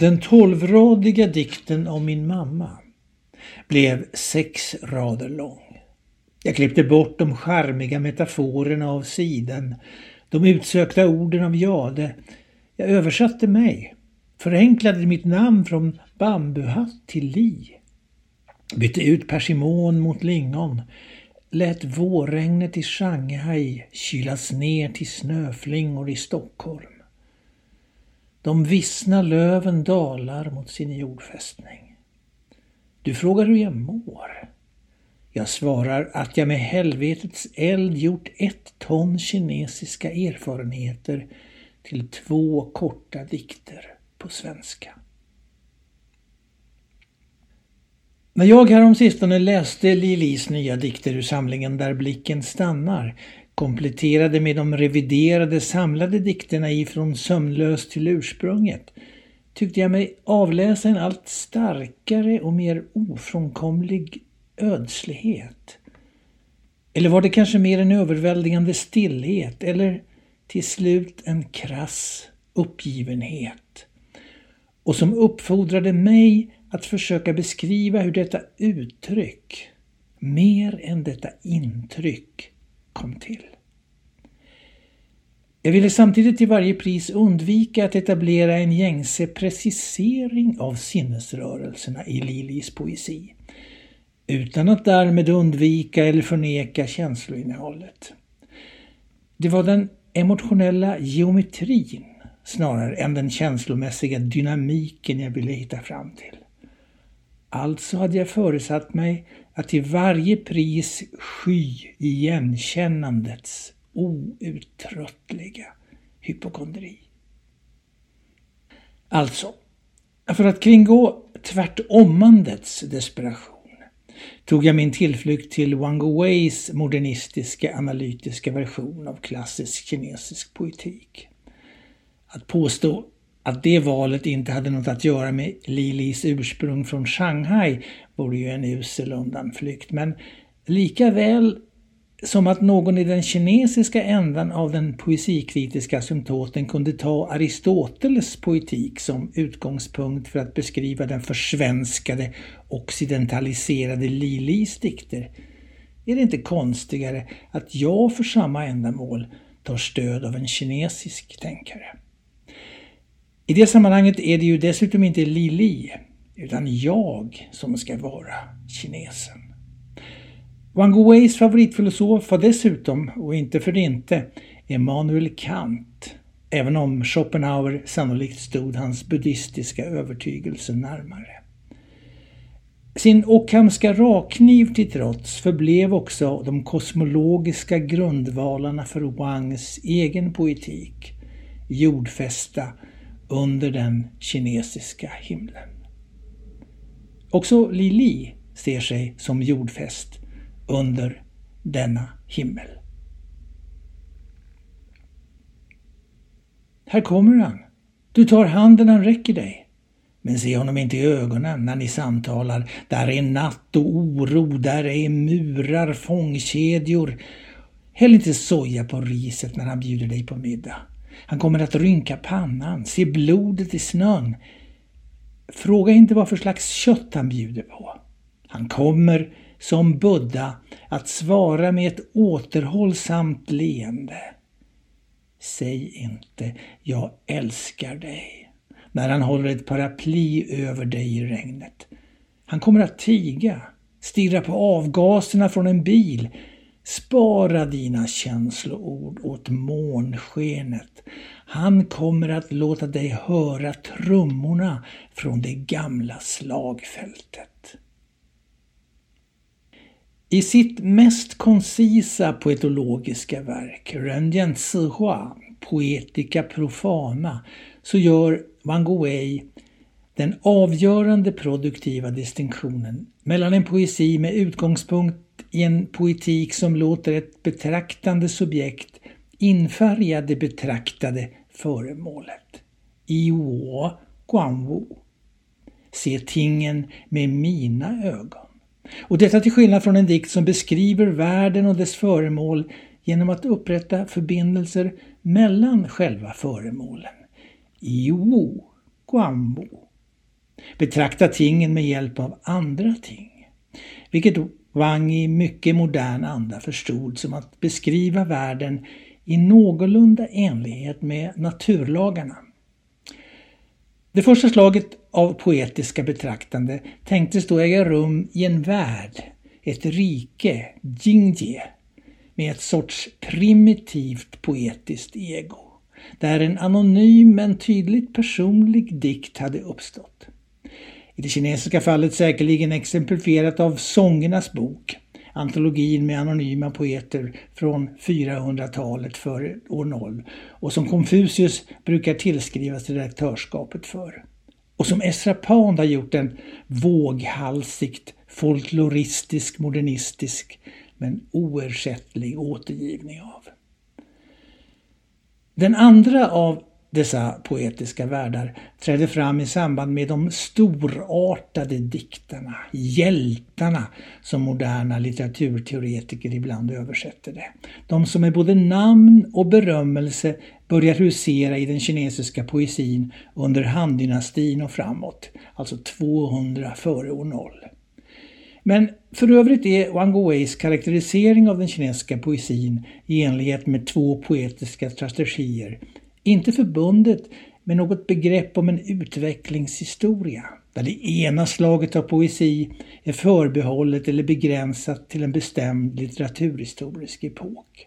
Den tolvradiga dikten om min mamma blev sex rader lång. Jag klippte bort de charmiga metaforerna av sidan, de utsökta orden av Jade. Jag översatte mig, förenklade mitt namn från bambuhatt till li. Bytte ut persimon mot lingon, lät vårregnet i Shanghai kylas ner till snöflingor i Stockholm. De vissna löven dalar mot sin jordfästning. Du frågar hur jag mår. Jag svarar att jag med helvetets eld gjort ett ton kinesiska erfarenheter till två korta dikter på svenska. När jag häromsistone läste Lilis nya dikter ur samlingen Där blicken stannar kompletterade med de reviderade samlade dikterna ifrån Sömnlös till ursprunget tyckte jag mig avläsa en allt starkare och mer ofrånkomlig ödslighet. Eller var det kanske mer en överväldigande stillhet eller till slut en krass uppgivenhet och som uppfordrade mig att försöka beskriva hur detta uttryck, mer än detta intryck, kom till. Jag ville samtidigt till varje pris undvika att etablera en gängse precisering av sinnesrörelserna i Lilis poesi, utan att därmed undvika eller förneka känsloinnehållet. Det var den emotionella geometrin snarare än den känslomässiga dynamiken jag ville hitta fram till. Alltså hade jag föresatt mig att till varje pris sky igenkännandets outtröttliga hypokondri. Alltså, för att kringgå tvärtommandets desperation tog jag min tillflykt till Wang Wei's modernistiska analytiska version av klassisk kinesisk poetik. Att påstå att det valet inte hade något att göra med Lilis ursprung från Shanghai vore ju en usel undanflykt. Men lika väl som att någon i den kinesiska ändan av den poesikritiska symptoten kunde ta Aristoteles poetik som utgångspunkt för att beskriva den försvenskade, occidentaliserade Lilis dikter, är det inte konstigare att jag för samma ändamål tar stöd av en kinesisk tänkare. I det sammanhanget är det ju dessutom inte Lili, utan jag som ska vara kinesen. Wang Weis favoritfilosof var dessutom, och inte för det inte, Emanuel Kant, även om Schopenhauer sannolikt stod hans buddhistiska övertygelse närmare. Sin Ockhamska rakkniv till trots förblev också de kosmologiska grundvalarna för Wangs egen poetik jordfästa under den kinesiska himlen. Också Li Li ser sig som jordfäst under denna himmel. Här kommer han. Du tar handen han räcker dig. Men se honom inte i ögonen när ni samtalar. Där är natt och oro, där är murar, fångkedjor. Häll inte soja på riset när han bjuder dig på middag. Han kommer att rynka pannan, se blodet i snön. Fråga inte vad för slags kött han bjuder på. Han kommer som Buddha att svara med ett återhållsamt leende. Säg inte ”jag älskar dig” när han håller ett paraply över dig i regnet. Han kommer att tiga, stirra på avgaserna från en bil. Spara dina känsloord åt månskenet. Han kommer att låta dig höra trummorna från det gamla slagfältet. I sitt mest koncisa poetologiska verk, Rendian Zihua, Poetica profana, så gör Wang Wei den avgörande produktiva distinktionen mellan en poesi med utgångspunkt i en poetik som låter ett betraktande subjekt infärga det betraktade föremålet. Iwo Guanwu. Se tingen med mina ögon. Och detta till skillnad från en dikt som beskriver världen och dess föremål genom att upprätta förbindelser mellan själva föremålen. Iwo Guanwu. betrakta tingen med hjälp av andra ting. Vilket Wang i mycket modern anda förstod som att beskriva världen i någorlunda enlighet med naturlagarna. Det första slaget av poetiska betraktande tänktes då äga rum i en värld, ett rike, Jingjie, med ett sorts primitivt poetiskt ego, där en anonym men tydligt personlig dikt hade uppstått. I det kinesiska fallet säkerligen exemplifierat av Sångernas bok, antologin med anonyma poeter från 400-talet före år 0 och som Konfucius brukar tillskrivas redaktörskapet för. Och som Esra Pound har gjort en våghalsigt folkloristisk, modernistisk men oersättlig återgivning av. Den andra av dessa poetiska världar trädde fram i samband med de storartade diktarna, hjältarna som moderna litteraturteoretiker ibland översätter det. De som med både namn och berömmelse börjar husera i den kinesiska poesin under Han-dynastin och framåt, alltså 200 före år 0. Men för övrigt är Wang Guweis karaktärisering av den kinesiska poesin i enlighet med två poetiska strategier inte förbundet med något begrepp om en utvecklingshistoria, där det ena slaget av poesi är förbehållet eller begränsat till en bestämd litteraturhistorisk epok.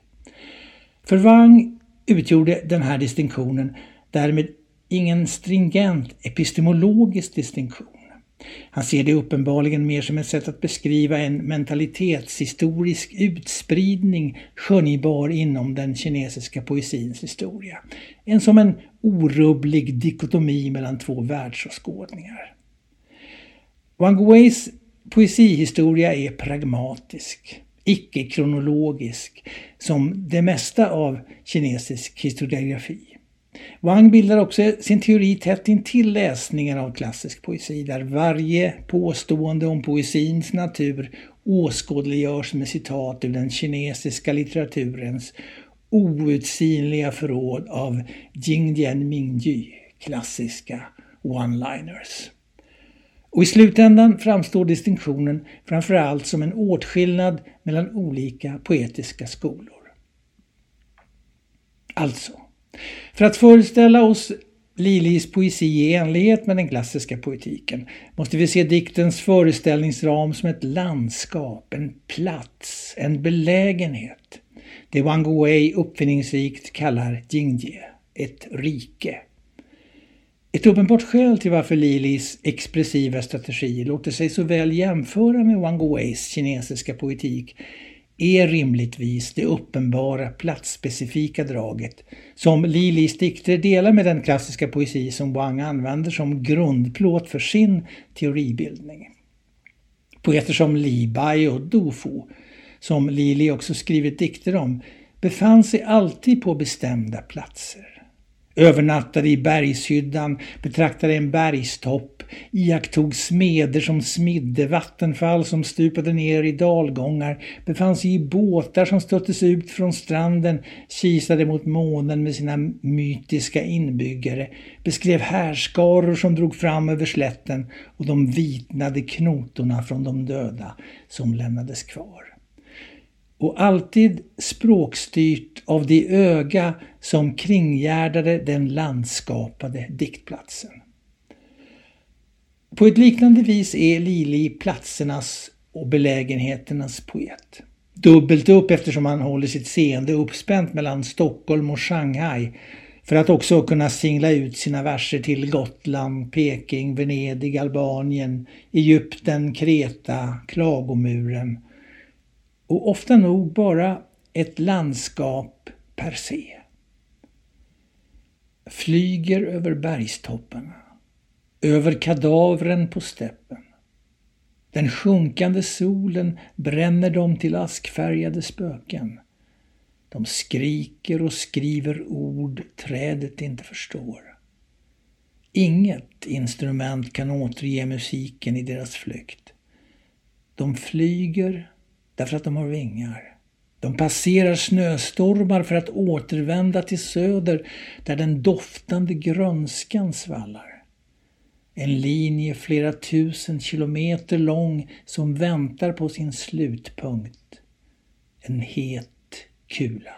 För Wang utgjorde den här distinktionen därmed ingen stringent epistemologisk distinktion. Han ser det uppenbarligen mer som ett sätt att beskriva en mentalitetshistorisk utspridning skönjbar inom den kinesiska poesins historia. Än som en orubblig dikotomi mellan två världsåskådningar. Wang Weis poesihistoria är pragmatisk, icke-kronologisk, som det mesta av kinesisk historiografi. Wang bildar också sin teori tätt intill läsningen av klassisk poesi där varje påstående om poesins natur åskådliggörs med citat ur den kinesiska litteraturens outsinliga förråd av Jingdian Mingyu, klassiska one-liners. Och i slutändan framstår distinktionen framförallt som en åtskillnad mellan olika poetiska skolor. Alltså, för att föreställa oss Lilis poesi i enlighet med den klassiska poetiken måste vi se diktens föreställningsram som ett landskap, en plats, en belägenhet. Det Wang Guwei uppfinningsrikt kallar Jingye, ett rike. Ett uppenbart skäl till varför Lilis expressiva strategi låter sig så väl jämföra med Wang Guweis kinesiska poetik är rimligtvis det uppenbara platsspecifika draget som Lilis dikter delar med den klassiska poesi som Wang använder som grundplåt för sin teoribildning. Poeter som Li Bai och Du Fu, som Lili också skrivit dikter om, befann sig alltid på bestämda platser. Övernattade i bergshyddan, betraktade en bergstopp, iakttog smeder som smidde, vattenfall som stupade ner i dalgångar, befann sig i båtar som stöttes ut från stranden, kisade mot månen med sina mytiska inbyggare, beskrev härskaror som drog fram över slätten och de vitnade knotorna från de döda som lämnades kvar och alltid språkstyrt av det öga som kringgärdade den landskapade diktplatsen. På ett liknande vis är Lili platsernas och belägenheternas poet. Dubbelt upp eftersom han håller sitt seende uppspänt mellan Stockholm och Shanghai för att också kunna singla ut sina verser till Gotland, Peking, Venedig, Albanien, Egypten, Kreta, Klagomuren och ofta nog bara ett landskap per se. Flyger över bergstopparna, över kadavren på steppen. Den sjunkande solen bränner dem till askfärgade spöken. De skriker och skriver ord trädet inte förstår. Inget instrument kan återge musiken i deras flykt. De flyger därför att de har vingar. De passerar snöstormar för att återvända till söder där den doftande grönskan svallar. En linje flera tusen kilometer lång som väntar på sin slutpunkt. En het kula.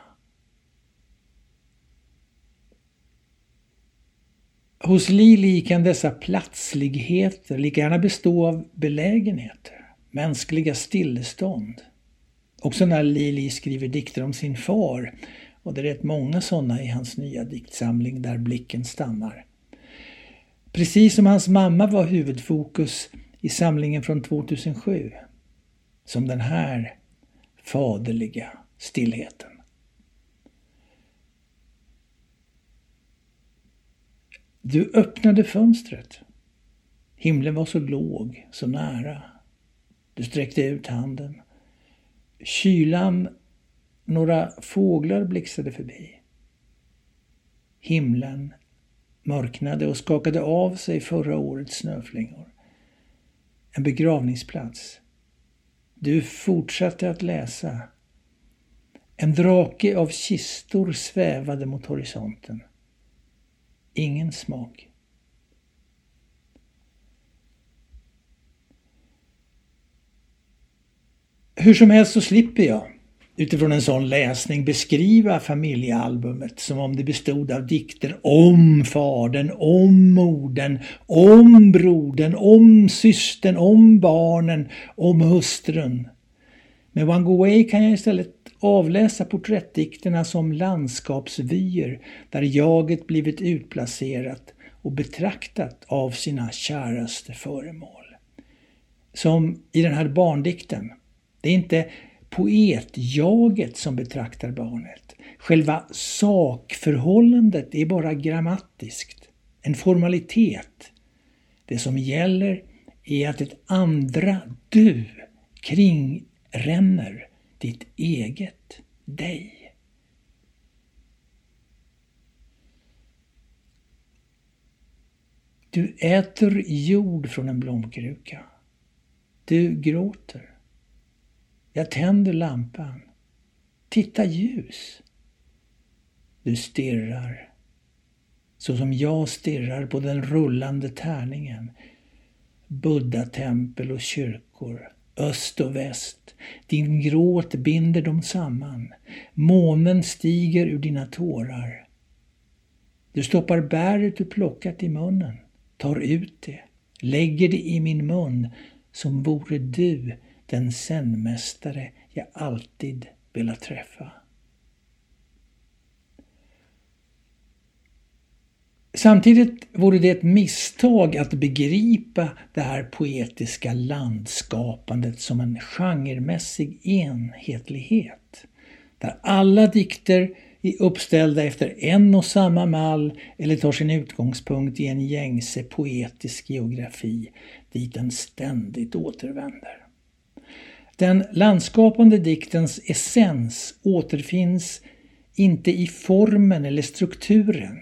Hos Lili kan dessa platsligheter lika gärna bestå av belägenheter, mänskliga stillestånd. Också när Lili skriver dikter om sin far, och det är rätt många sådana i hans nya diktsamling Där blicken stannar. Precis som hans mamma var huvudfokus i samlingen från 2007. Som den här faderliga stillheten. Du öppnade fönstret. Himlen var så låg, så nära. Du sträckte ut handen. Kylan, några fåglar blixtrade förbi. Himlen mörknade och skakade av sig förra årets snöflingor. En begravningsplats. Du fortsatte att läsa. En drake av kistor svävade mot horisonten. Ingen smak. Hur som helst så slipper jag utifrån en sån läsning beskriva familjealbumet som om det bestod av dikter om fadern, om modern, om brodern, om systern, om barnen, om hustrun. Med One kan jag istället avläsa porträttdikterna som landskapsvyer där jaget blivit utplacerat och betraktat av sina käraste föremål. Som i den här barndikten. Det är inte poetjaget som betraktar barnet. Själva sakförhållandet är bara grammatiskt, en formalitet. Det som gäller är att ett andra du kringränner ditt eget dig. Du äter jord från en blomkruka. Du gråter. Jag tänder lampan. Titta ljus. Du stirrar. Så som jag stirrar på den rullande tärningen. Buddha-tempel och kyrkor. Öst och väst. Din gråt binder dem samman. Månen stiger ur dina tårar. Du stoppar bäret du plockat i munnen, tar ut det, lägger det i min mun som vore du den zenmästare jag alltid velat träffa. Samtidigt vore det ett misstag att begripa det här poetiska landskapandet som en genremässig enhetlighet. Där alla dikter är uppställda efter en och samma mall eller tar sin utgångspunkt i en gängse poetisk geografi dit den ständigt återvänder. Den landskapande diktens essens återfinns inte i formen eller strukturen.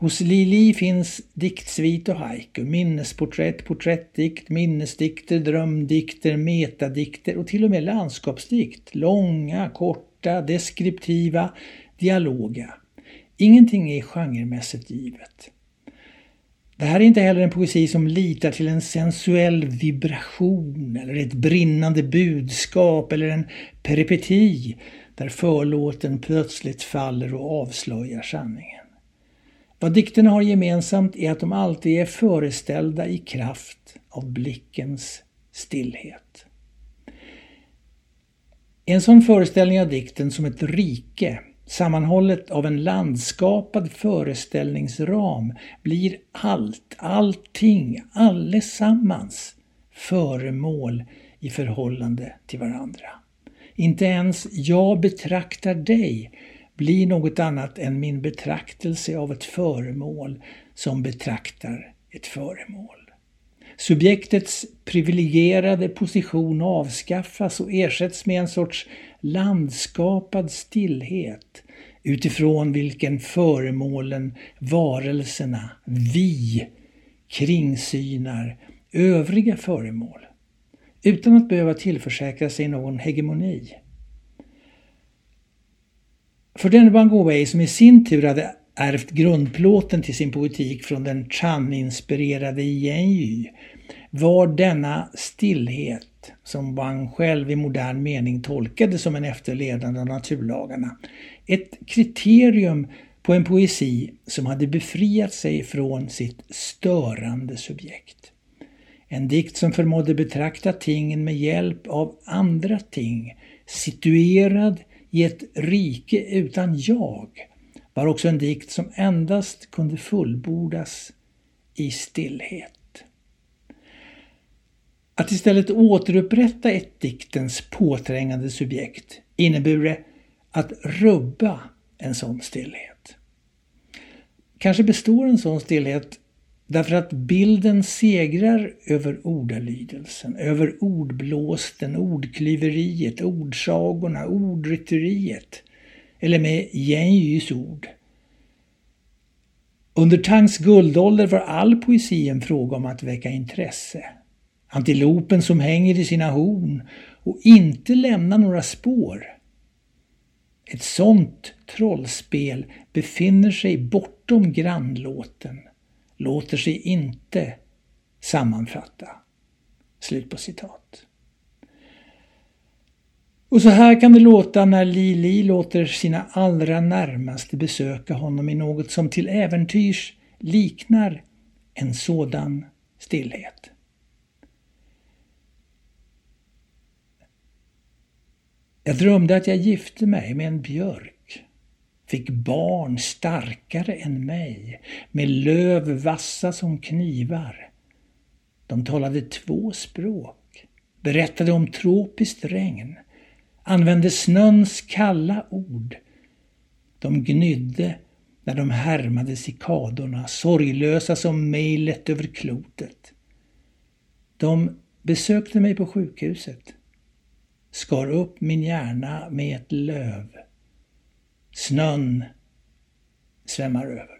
Hos Lili finns diktsvit och haiku, minnesporträtt, porträttdikt, minnesdikter, drömdikter, metadikter och till och med landskapsdikt. Långa, korta, deskriptiva, dialoga. Ingenting är genremässigt givet. Det här är inte heller en poesi som litar till en sensuell vibration eller ett brinnande budskap eller en peripeti där förlåten plötsligt faller och avslöjar sanningen. Vad dikterna har gemensamt är att de alltid är föreställda i kraft av blickens stillhet. En sån föreställning av dikten som ett rike sammanhållet av en landskapad föreställningsram blir allt, allting, allesammans föremål i förhållande till varandra. Inte ens jag betraktar dig blir något annat än min betraktelse av ett föremål som betraktar ett föremål. Subjektets privilegierade position avskaffas och ersätts med en sorts landskapad stillhet utifrån vilken föremålen, varelserna, vi kringsynar övriga föremål utan att behöva tillförsäkra sig någon hegemoni. För den Van Gogh som i sin tur hade ärvt grundplåten till sin poetik från den Chan-inspirerade Yen var denna stillhet, som Wang själv i modern mening tolkade som en efterlevnad av naturlagarna, ett kriterium på en poesi som hade befriat sig från sitt störande subjekt. En dikt som förmådde betrakta tingen med hjälp av andra ting, situerad i ett rike utan jag, var också en dikt som endast kunde fullbordas i stillhet. Att istället återupprätta ett diktens påträngande subjekt innebure att rubba en sån stillhet. Kanske består en sån stillhet därför att bilden segrar över ordalydelsen, över ordblåsten, ordklyveriet, ordsagorna, ordrytteriet eller med Jenjys ord. Under Tangs guldålder var all poesi en fråga om att väcka intresse. Antilopen som hänger i sina horn och inte lämnar några spår. Ett sånt trollspel befinner sig bortom grannlåten, låter sig inte sammanfatta. Slut på citat. Och så här kan det låta när Li Li låter sina allra närmaste besöka honom i något som till äventyrs liknar en sådan stillhet. Jag drömde att jag gifte mig med en björk, fick barn starkare än mig, med löv vassa som knivar. De talade två språk, berättade om tropiskt regn, använde snöns kalla ord. De gnydde när de härmade cikadorna, sorglösa som mejlet över klotet. De besökte mig på sjukhuset skar upp min hjärna med ett löv. Snön svämmar över.